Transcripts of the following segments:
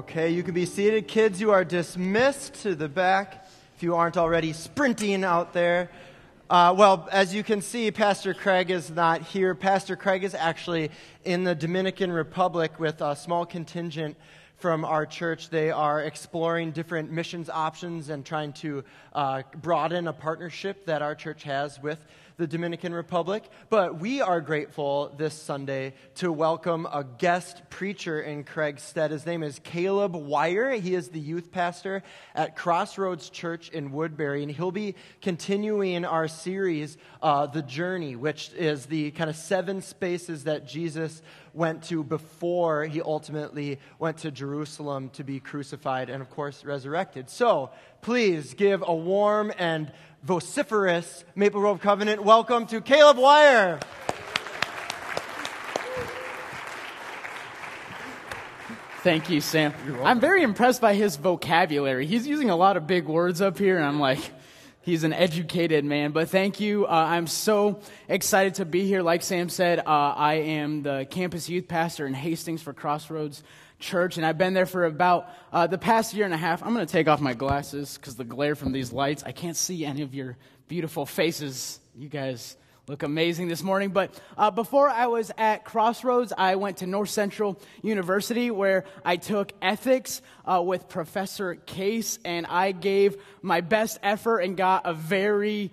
Okay, you can be seated. Kids, you are dismissed to the back if you aren't already sprinting out there. Uh, well, as you can see, Pastor Craig is not here. Pastor Craig is actually in the Dominican Republic with a small contingent from our church. They are exploring different missions options and trying to uh, broaden a partnership that our church has with the Dominican Republic. But we are grateful this Sunday to welcome a guest preacher in Craig's stead. His name is Caleb Wire. He is the youth pastor at Crossroads Church in Woodbury, and he'll be continuing our series, uh, The Journey, which is the kind of seven spaces that Jesus went to before he ultimately went to Jerusalem to be crucified and, of course, resurrected. So please give a warm and vociferous Maple Grove Covenant welcome to Caleb Wire. Thank you, Sam. I'm very impressed by his vocabulary. He's using a lot of big words up here, and I'm like, he's an educated man. But thank you. Uh, I'm so excited to be here. Like Sam said, uh, I am the campus youth pastor in Hastings for Crossroads church, and I've been there for about uh, the past year and a half. I'm going to take off my glasses because the glare from these lights, I can't see any of your beautiful faces. You guys look amazing this morning. But uh, before I was at Crossroads, I went to North Central University where I took ethics uh, with Professor Case, and I gave my best effort and got a very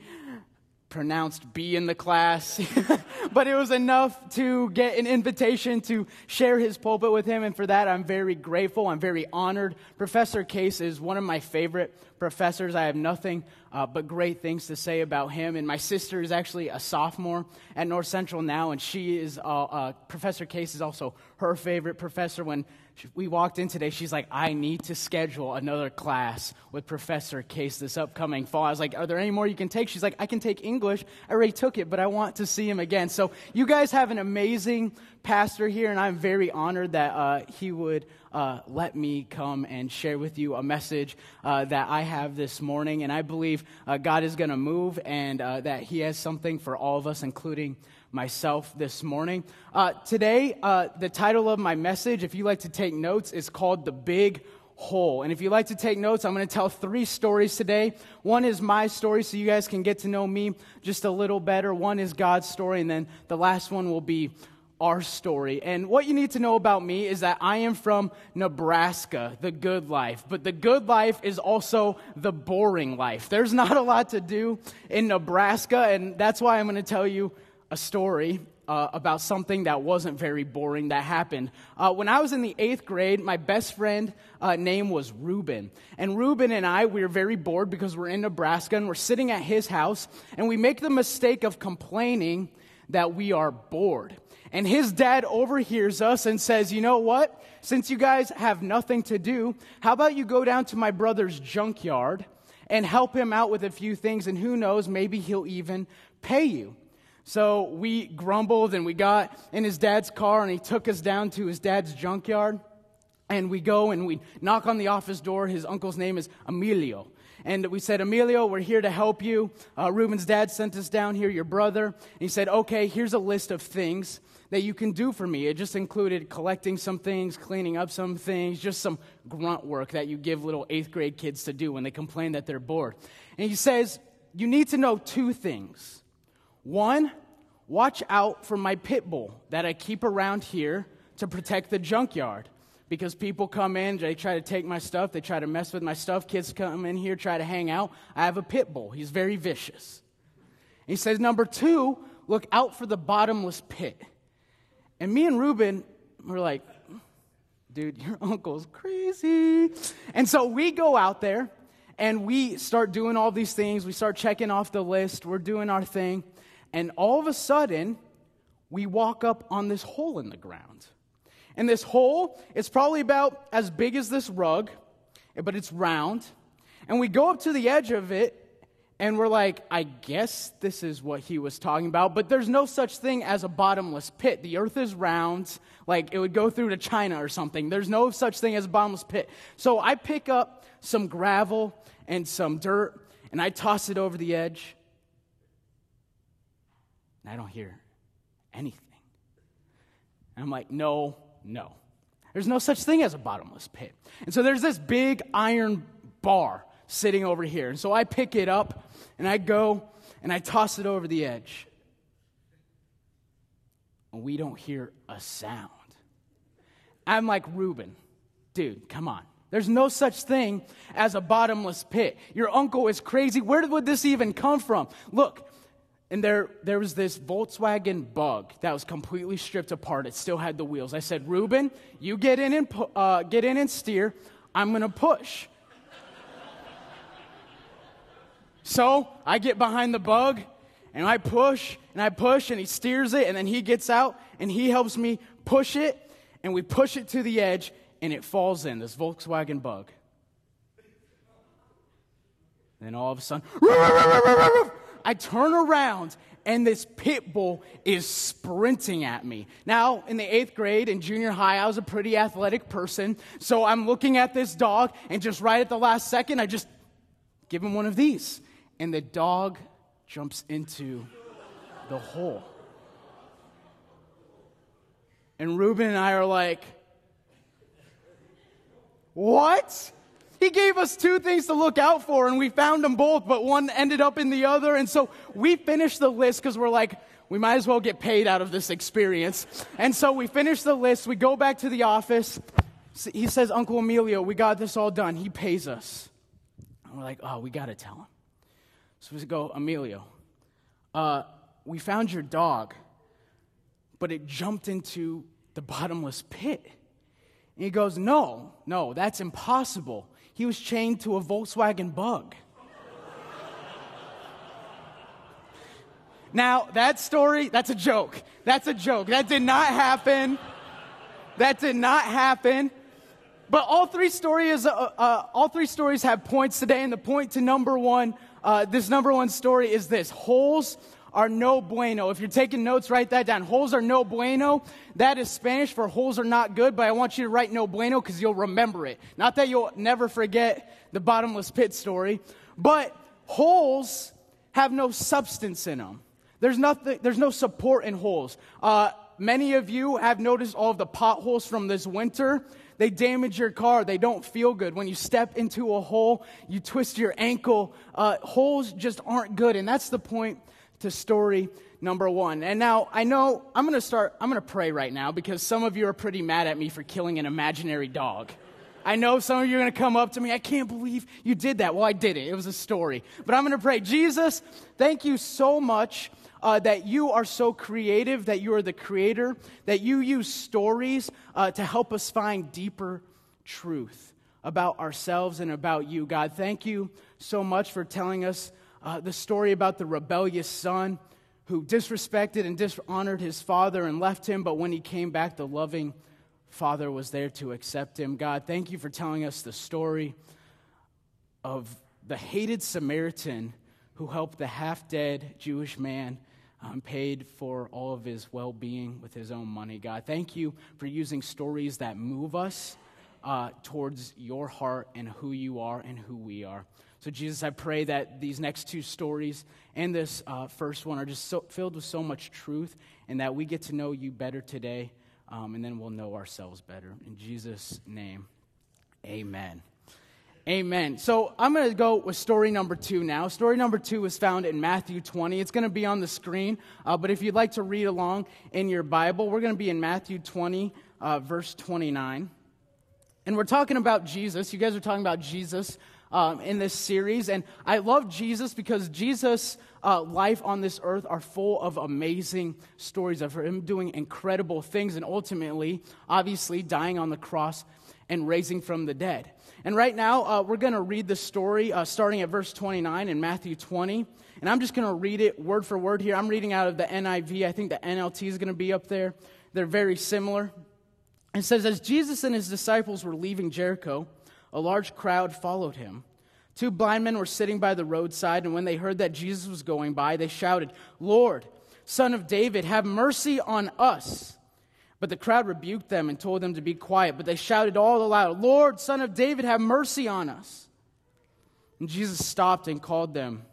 pronounced B in the class, but it was enough to get an invitation to share his pulpit with him, and for that I'm very grateful. I'm very honored. Professor Case is one of my favorite professors. I have nothing uh, but great things to say about him. And my sister is actually a sophomore at North Central now, and she is, uh, uh, Professor Case is also her favorite professor. When we walked in today, she's like, I need to schedule another class with Professor Case this upcoming fall. I was like, Are there any more you can take? She's like, I can take English. I already took it, but I want to see him again. So you guys have an amazing pastor here, and I'm very honored that uh, he would uh, let me come and share with you a message uh, that I have this morning. And I believe uh, God is going to move and uh, that He has something for all of us, including myself this morning. Uh, today, uh, the title of my message, if you like to take notes, is called The Big Hole. And if you like to take notes, I'm going to tell three stories today. One is my story, so you guys can get to know me just a little better. One is God's story, and then the last one will be our story. And what you need to know about me is that I am from Nebraska, the good life. But the good life is also the boring life. There's not a lot to do in Nebraska, and that's why I'm going to tell you a story. Uh, about something that wasn't very boring that happened. Uh, when I was in the eighth grade, my best friend uh, name was Ruben. And Ruben and I, we were very bored because we're in Nebraska and we're sitting at his house, and we make the mistake of complaining that we are bored. And his dad overhears us and says, You know what? Since you guys have nothing to do, how about you go down to my brother's junkyard and help him out with a few things? And who knows, maybe he'll even pay you. So we grumbled and we got in his dad's car and he took us down to his dad's junkyard. And we go and we knock on the office door. His uncle's name is Emilio. And we said, Emilio, we're here to help you. Uh, Ruben's dad sent us down here, your brother. And he said, okay, here's a list of things that you can do for me. It just included collecting some things, cleaning up some things, just some grunt work that you give little eighth grade kids to do when they complain that they're bored. And he says, You need to know two things. One, watch out for my pit bull that I keep around here to protect the junkyard. Because people come in, they try to take my stuff, they try to mess with my stuff. Kids come in here, try to hang out. I have a pit bull. He's very vicious. He says, Number two, look out for the bottomless pit. And me and Ruben were like, dude, your uncle's crazy. And so we go out there and we start doing all these things. We start checking off the list. We're doing our thing. And all of a sudden, we walk up on this hole in the ground. And this hole is probably about as big as this rug, but it's round. And we go up to the edge of it and we're like, I guess this is what he was talking about, but there's no such thing as a bottomless pit. The earth is round, like it would go through to China or something. There's no such thing as a bottomless pit. So I pick up some gravel and some dirt, and I toss it over the edge. And I don't hear anything. And I'm like, no, no. There's no such thing as a bottomless pit. And so there's this big iron bar sitting over here. And so I pick it up and I go and I toss it over the edge. And we don't hear a sound. I'm like, Reuben, dude, come on. There's no such thing as a bottomless pit. Your uncle is crazy. Where would this even come from? Look, and there, there was this Volkswagen bug that was completely stripped apart. It still had the wheels. I said, Reuben, you get in and, uh, get in and steer. I'm going to push. so I get behind the bug and I push and I push and he steers it and then he gets out and he helps me push it and we push it to the edge and it falls in, this Volkswagen bug. Then all of a sudden, I turn around and this pit bull is sprinting at me. Now, in the eighth grade in junior high, I was a pretty athletic person. So I'm looking at this dog, and just right at the last second, I just give him one of these. And the dog jumps into the hole. And Reuben and I are like, what? He gave us two things to look out for, and we found them both, but one ended up in the other. And so we finished the list because we're like, we might as well get paid out of this experience. And so we finish the list. We go back to the office. He says, Uncle Emilio, we got this all done. He pays us. And we're like, oh, we got to tell him. So we go, Emilio, uh, we found your dog, but it jumped into the bottomless pit. And he goes, No, no, that's impossible. He was chained to a Volkswagen bug. now, that story, that's a joke. That's a joke. That did not happen. That did not happen. But all three stories, uh, uh, all three stories have points today, and the point to number one, uh, this number one story is this: holes are no bueno. If you're taking notes, write that down. Holes are no bueno. That is Spanish for holes are not good, but I want you to write no bueno because you'll remember it. Not that you'll never forget the bottomless pit story, but holes have no substance in them. There's, nothing, there's no support in holes. Uh, many of you have noticed all of the potholes from this winter. They damage your car. They don't feel good. When you step into a hole, you twist your ankle. Uh, holes just aren't good. And that's the point to story number one. And now I know I'm going to start, I'm going to pray right now because some of you are pretty mad at me for killing an imaginary dog. I know some of you are going to come up to me. I can't believe you did that. Well, I did it. It was a story. But I'm going to pray. Jesus, thank you so much uh, that you are so creative, that you are the creator, that you use stories uh, to help us find deeper truth about ourselves and about you. God, thank you so much for telling us uh, the story about the rebellious son who disrespected and dishonored his father and left him, but when he came back, the loving father was there to accept him. God, thank you for telling us the story of the hated Samaritan who helped the half dead Jewish man um, paid for all of his well being with his own money. God, thank you for using stories that move us uh, towards your heart and who you are and who we are. So, Jesus, I pray that these next two stories and this uh, first one are just so, filled with so much truth and that we get to know you better today, um, and then we'll know ourselves better. In Jesus' name, amen. Amen. So I'm going to go with story number two now. Story number two is found in Matthew 20. It's going to be on the screen, uh, but if you'd like to read along in your Bible, we're going to be in Matthew 20, uh, verse 29. And we're talking about Jesus. You guys are talking about Jesus um, in this series. And I love Jesus because Jesus' uh, life on this earth are full of amazing stories of him doing incredible things and ultimately, obviously, dying on the cross and raising from the dead. And right now, uh, we're going to read the story uh, starting at verse 29 in Matthew 20. And I'm just going to read it word for word here. I'm reading out of the NIV. I think the NLT is going to be up there. They're very similar. It says, As Jesus and his disciples were leaving Jericho, a large crowd followed him. Two blind men were sitting by the roadside, and when they heard that Jesus was going by, they shouted, Lord, son of David, have mercy on us. But the crowd rebuked them and told them to be quiet, but they shouted all aloud, Lord, son of David, have mercy on us. And Jesus stopped and called them.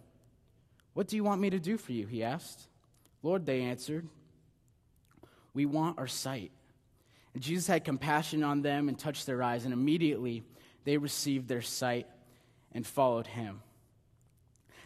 What do you want me to do for you? He asked. Lord, they answered, We want our sight. Jesus had compassion on them and touched their eyes, and immediately they received their sight and followed him.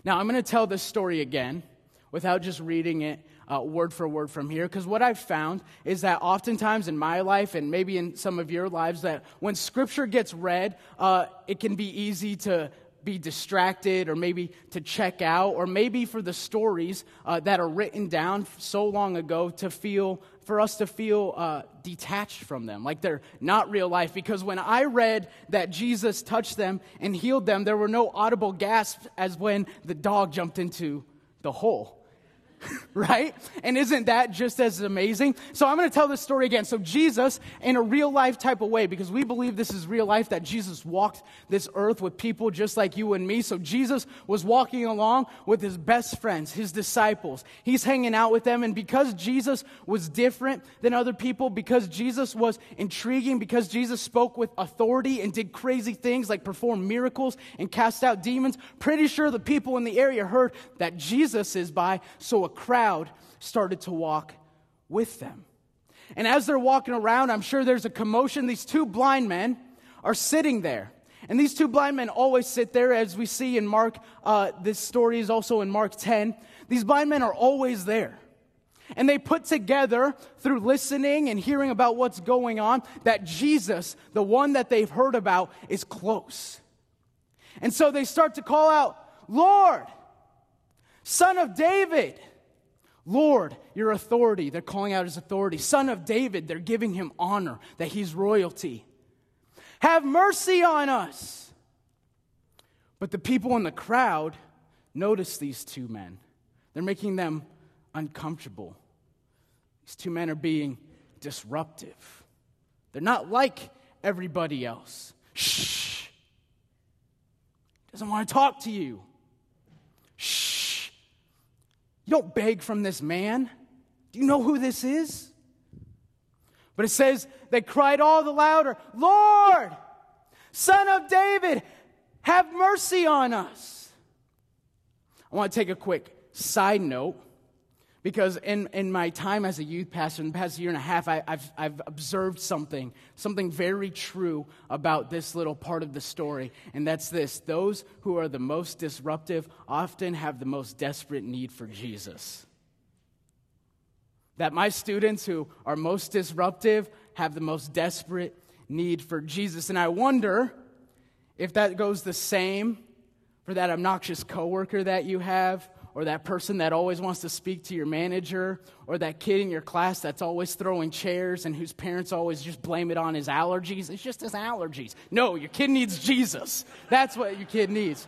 Now, I'm going to tell this story again without just reading it uh, word for word from here, because what I've found is that oftentimes in my life, and maybe in some of your lives, that when scripture gets read, uh, it can be easy to be distracted or maybe to check out or maybe for the stories uh, that are written down so long ago to feel for us to feel uh, detached from them like they're not real life. Because when i read that jesus touched them and healed them there were no audible gasps as when the dog jumped into the hole right? And isn't that just as amazing? So I'm going to tell this story again. So Jesus, in a real life type of way, because we believe this is real life, that Jesus walked this earth with people just like you and me. So Jesus was walking along with his best friends, his disciples. He's hanging out with them. And because Jesus was different than other people, because Jesus was intriguing, because Jesus spoke with authority and did crazy things like perform miracles and cast out demons, pretty sure the people in the area heard that Jesus is by. So a crowd started to walk with them. And as they're walking around, I'm sure there's a commotion. These two blind men are sitting there. And these two blind men always sit there, as we see in Mark. Uh, this story is also in Mark 10. These blind men are always there. And they put together, through listening and hearing about what's going on, that Jesus, the one that they've heard about, is close. And so they start to call out, Lord, Son of David, Lord, your authority. They're calling out his authority. Son of David, they're giving him honor, that he's royalty. Have mercy on us. But the people in the crowd notice these two men. They're making them uncomfortable. These two men are being disruptive. They're not like everybody else. Shh. Doesn't want to talk to you. You don't beg from this man. Do you know who this is? But it says they cried all the louder, Lord, Son of David, have mercy on us. I want to take a quick side note because in, in my time as a youth pastor, in the past year and a half, I, have I've observed something, something very true about this little part of the story. And that's this those who are the most disruptive often have the most desperate need for Jesus. That my students who are most disruptive have the most desperate need for Jesus. And I wonder if that goes the same for that obnoxious coworker that you have or that person that always wants to speak to your manager, or that kid in your class that's always throwing chairs and whose parents always just blame it on his allergies. It's just his allergies. No, your kid needs Jesus. That's what your kid needs.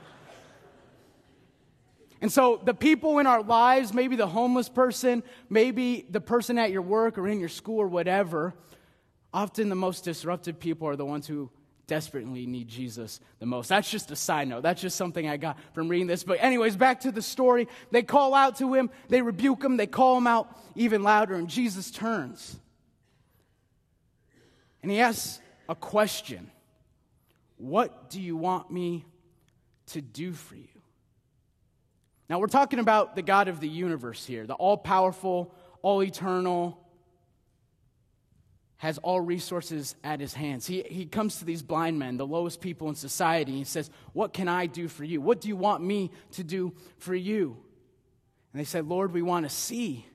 And so, the people in our lives, maybe the homeless person, maybe the person at your work or in your school or whatever, often the most disruptive people are the ones who desperately need Jesus the most. That's just a side note. That's just something I got from reading this. But, anyways, back to the story. They call out to him, they rebuke him, they call him out even louder, and Jesus turns. And he asks a question What do you want me to do for you? Now, we're talking about the God of the universe here, the all powerful, all eternal, has all resources at his hands. He, he comes to these blind men, the lowest people in society, and he says, What can I do for you? What do you want me to do for you? And they said, Lord, we want to see.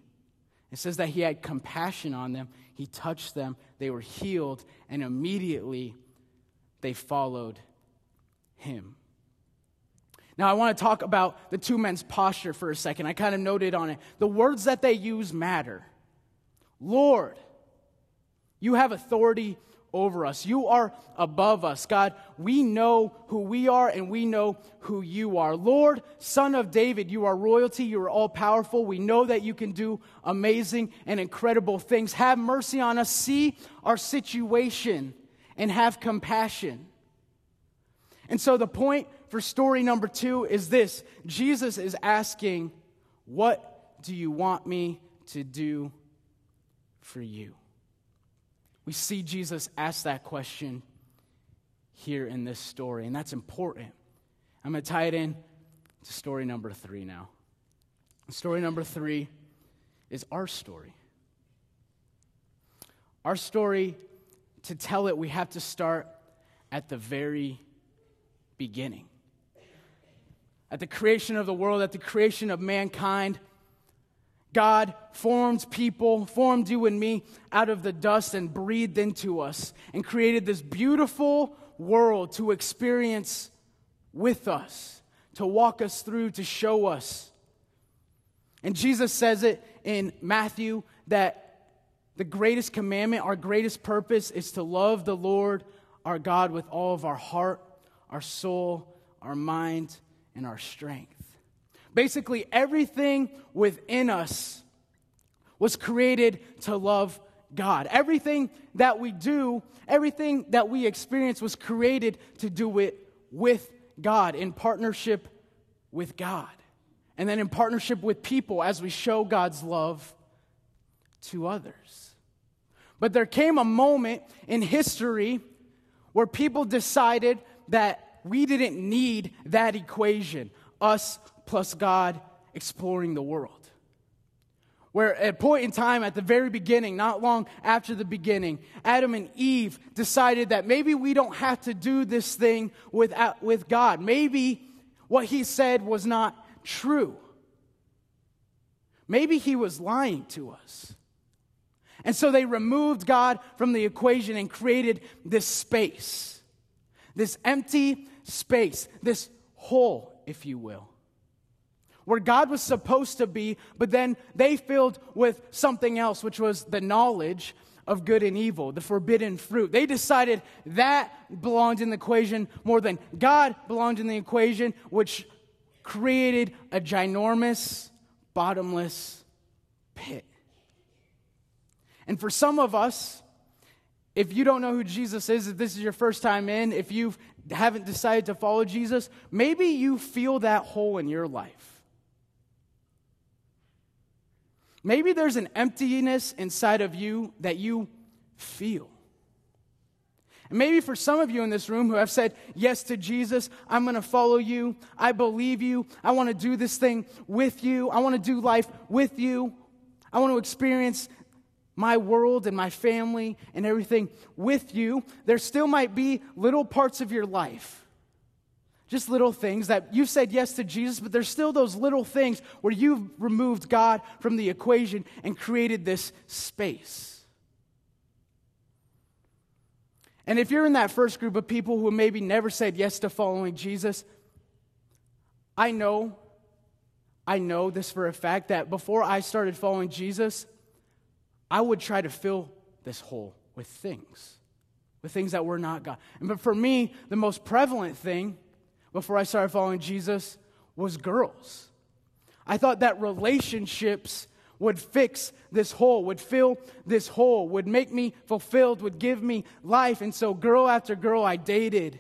It says that he had compassion on them. He touched them. They were healed, and immediately they followed him. Now, I want to talk about the two men's posture for a second. I kind of noted on it. The words that they use matter. Lord, you have authority over us. You are above us. God, we know who we are and we know who you are. Lord, Son of David, you are royalty. You are all powerful. We know that you can do amazing and incredible things. Have mercy on us. See our situation and have compassion. And so the point for story number two is this Jesus is asking, What do you want me to do for you? We see Jesus ask that question here in this story, and that's important. I'm going to tie it in to story number three now. Story number three is our story. Our story to tell it, we have to start at the very beginning. At the creation of the world, at the creation of mankind, God formed people, formed you and me out of the dust and breathed into us and created this beautiful world to experience with us, to walk us through, to show us. And Jesus says it in Matthew that the greatest commandment, our greatest purpose is to love the Lord our God with all of our heart, our soul, our mind, and our strength. Basically, everything within us was created to love God. Everything that we do, everything that we experience was created to do it with God, in partnership with God. And then in partnership with people as we show God's love to others. But there came a moment in history where people decided that we didn't need that equation us plus God exploring the world. Where at point in time, at the very beginning, not long after the beginning, Adam and Eve decided that maybe we don't have to do this thing without, with God. Maybe what he said was not true. Maybe he was lying to us. And so they removed God from the equation and created this space, this empty space, this hole, if you will, where God was supposed to be, but then they filled with something else, which was the knowledge of good and evil, the forbidden fruit. They decided that belonged in the equation more than God belonged in the equation, which created a ginormous, bottomless pit. And for some of us, if you don't know who Jesus is, if this is your first time in, if you haven't decided to follow Jesus, maybe you feel that hole in your life. Maybe there's an emptiness inside of you that you feel. And maybe for some of you in this room who have said yes to Jesus, I'm going to follow you. I believe you. I want to do this thing with you. I want to do life with you. I want to experience my world and my family and everything with you, there still might be little parts of your life. Just little things that you've said yes to Jesus, but there's still those little things where you've removed God from the equation and created this space. And if you're in that first group of people who maybe never said yes to following Jesus, I know, I know this for a fact that before I started following Jesus, I would try to fill this hole with things, with things that were not God. And but for me, the most prevalent thing before I started following Jesus was girls. I thought that relationships would fix this hole, would fill this hole, would make me fulfilled, would give me life. And so, girl after girl, I dated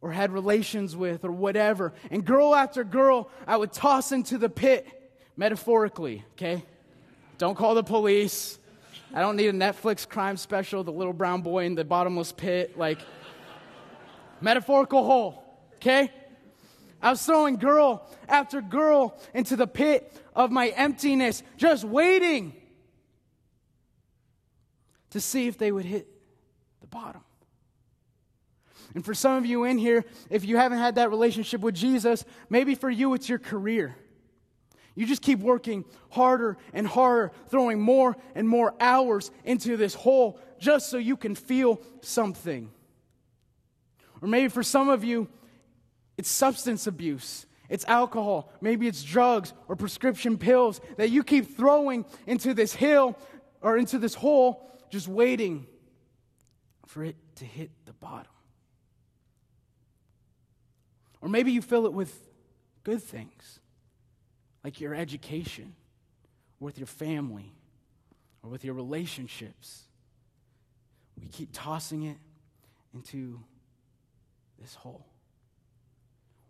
or had relations with or whatever. And girl after girl, I would toss into the pit, metaphorically, okay? Don't call the police. I don't need a Netflix crime special, The Little Brown Boy in the Bottomless Pit. Like, metaphorical hole, okay? I was throwing girl after girl into the pit of my emptiness, just waiting to see if they would hit the bottom. And for some of you in here, if you haven't had that relationship with Jesus, maybe for you it's your career. You just keep working harder and harder, throwing more and more hours into this hole just so you can feel something. Or maybe for some of you, it's substance abuse. It's alcohol, maybe it's drugs or prescription pills that you keep throwing into this hill or into this hole, just waiting for it to hit the bottom. Or maybe you fill it with good things like your education, or with your family, or with your relationships. We keep tossing it into this hole.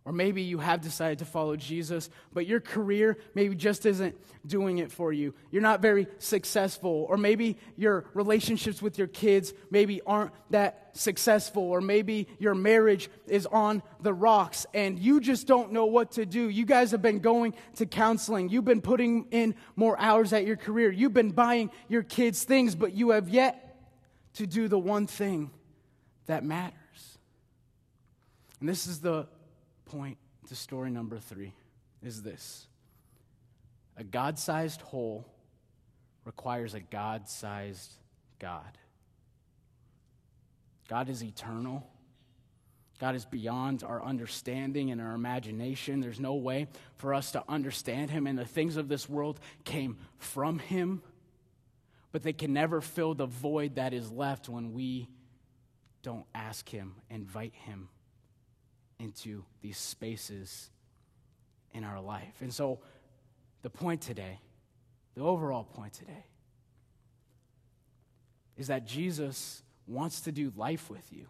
Or maybe you have decided to follow Jesus, but your career maybe just isn't doing it for you. You're not very successful. Or maybe your relationships with your kids maybe aren't that successful. Or maybe your marriage is on the rocks and you just don't know what to do. You guys have been going to counseling. You've been putting in more hours at your career. You've been buying your kids things, but you have yet to do the one thing that matters. And this is the point to story number three is this. A God sized hole requires a God sized God. God is eternal. God is beyond our understanding and our imagination. There's no way for us to understand Him, and the things of this world came from Him, but they can never fill the void that is left when we don't ask Him, invite Him into these spaces in our life. And so, the point today, the overall point today, is that Jesus wants to do life with you,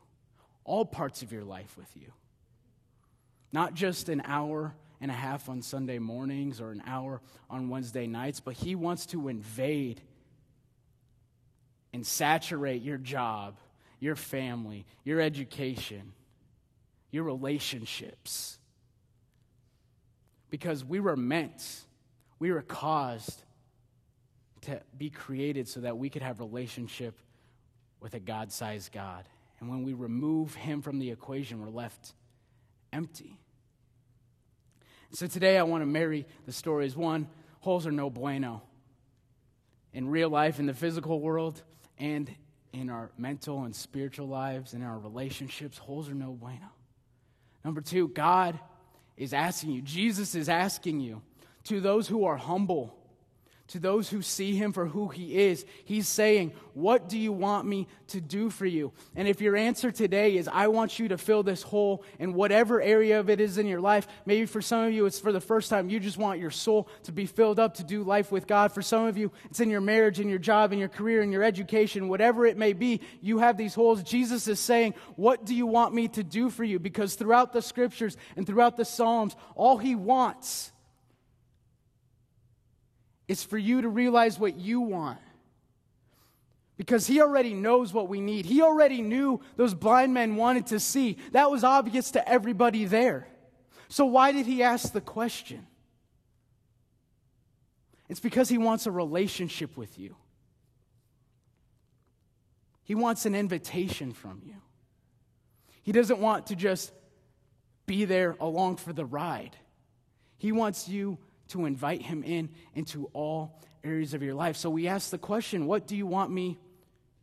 all parts of your life with you. Not just an hour and a half on Sunday mornings or an hour on Wednesday nights, but He wants to invade and saturate your job, your family, your education, your relationships. Because we were meant, we were caused to be created so that we could have relationship with a God sized God. And when we remove him from the equation, we're left empty. So today I want to marry the stories. One, holes are no bueno. In real life, in the physical world, and in our mental and spiritual lives, in our relationships, holes are no bueno. Number two, God is asking you, Jesus is asking you, to those who are humble, to those who see him for who he is, he's saying, What do you want me to do for you? And if your answer today is, I want you to fill this hole in whatever area of it is in your life, maybe for some of you it's for the first time, you just want your soul to be filled up to do life with God. For some of you, it's in your marriage, in your job, in your career, in your education, whatever it may be, you have these holes. Jesus is saying, What do you want me to do for you? Because throughout the scriptures and throughout the Psalms, all he wants is for you to realize what you want. Because he already knows what we need. He already knew those blind men wanted to see. That was obvious to everybody there. So why did he ask the question? It's because he wants a relationship with you. He wants an invitation from you. He doesn't want to just be there along for the ride. He wants you to invite him in into all areas of your life. So we ask the question what do you want me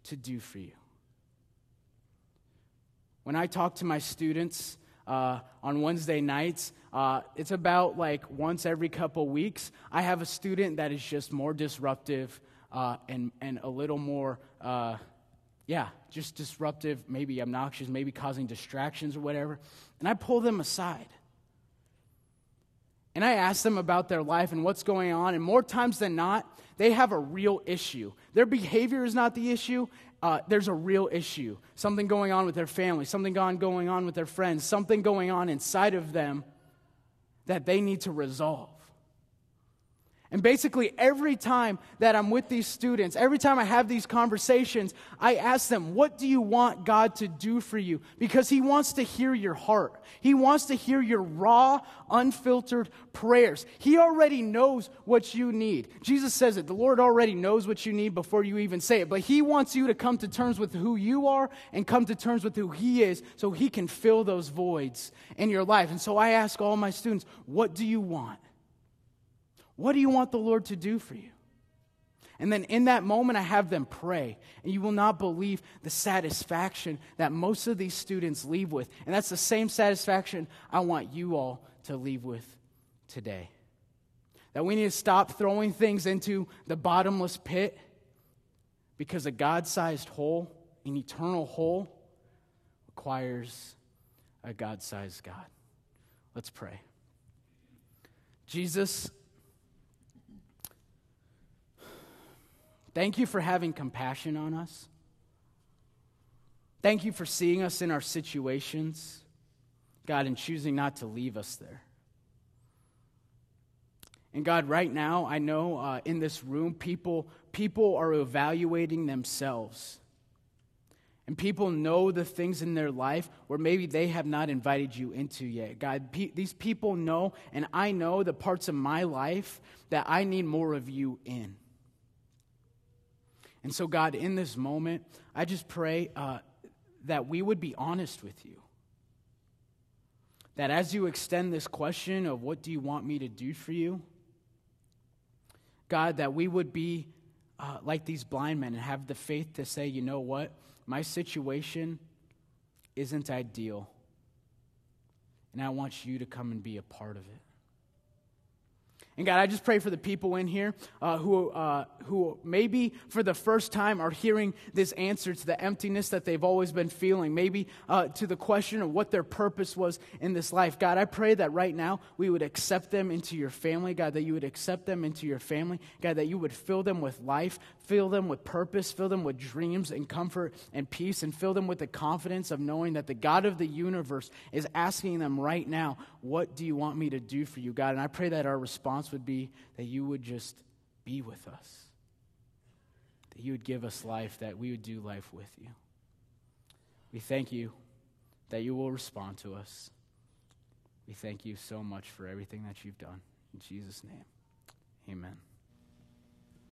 to do for you? When I talk to my students uh, on Wednesday nights, uh, it's about like once every couple weeks. I have a student that is just more disruptive uh, and, and a little more, uh, yeah, just disruptive, maybe obnoxious, maybe causing distractions or whatever. And I pull them aside and I ask them about their life and what's going on, and more times than not, they have a real issue. Their behavior is not the issue. Uh, there's a real issue. Something going on with their family, something going on with their friends, something going on inside of them that they need to resolve. And basically, every time that I'm with these students, every time I have these conversations, I ask them, What do you want God to do for you? Because He wants to hear your heart. He wants to hear your raw, unfiltered prayers. He already knows what you need. Jesus says it. The Lord already knows what you need before you even say it. But He wants you to come to terms with who you are and come to terms with who He is so He can fill those voids in your life. And so I ask all my students, What do you want? What do you want the Lord to do for you? And then in that moment, I have them pray. And you will not believe the satisfaction that most of these students leave with. And that's the same satisfaction I want you all to leave with today. That we need to stop throwing things into the bottomless pit because a God sized hole, an eternal hole, requires a God sized God. Let's pray. Jesus, Thank you for having compassion on us. Thank you for seeing us in our situations, God, and choosing not to leave us there. And God, right now, I know uh, in this room, people, people are evaluating themselves. And people know the things in their life where maybe they have not invited you into yet. God, pe- these people know, and I know the parts of my life that I need more of you in. And so, God, in this moment, I just pray uh, that we would be honest with you. That as you extend this question of what do you want me to do for you, God, that we would be uh, like these blind men and have the faith to say, you know what? My situation isn't ideal. And I want you to come and be a part of it. And God, I just pray for the people in here uh, who, uh, who maybe for the first time are hearing this answer to the emptiness that they've always been feeling, maybe uh, to the question of what their purpose was in this life. God, I pray that right now we would accept them into your family. God, that you would accept them into your family. God, that you would fill them with life, fill them with purpose, fill them with dreams and comfort and peace, and fill them with the confidence of knowing that the God of the universe is asking them right now, What do you want me to do for you, God? And I pray that our would be that you would just be with us, that you would give us life, that we would do life with you. We thank you that you will respond to us. We thank you so much for everything that you've done. In Jesus' name, amen.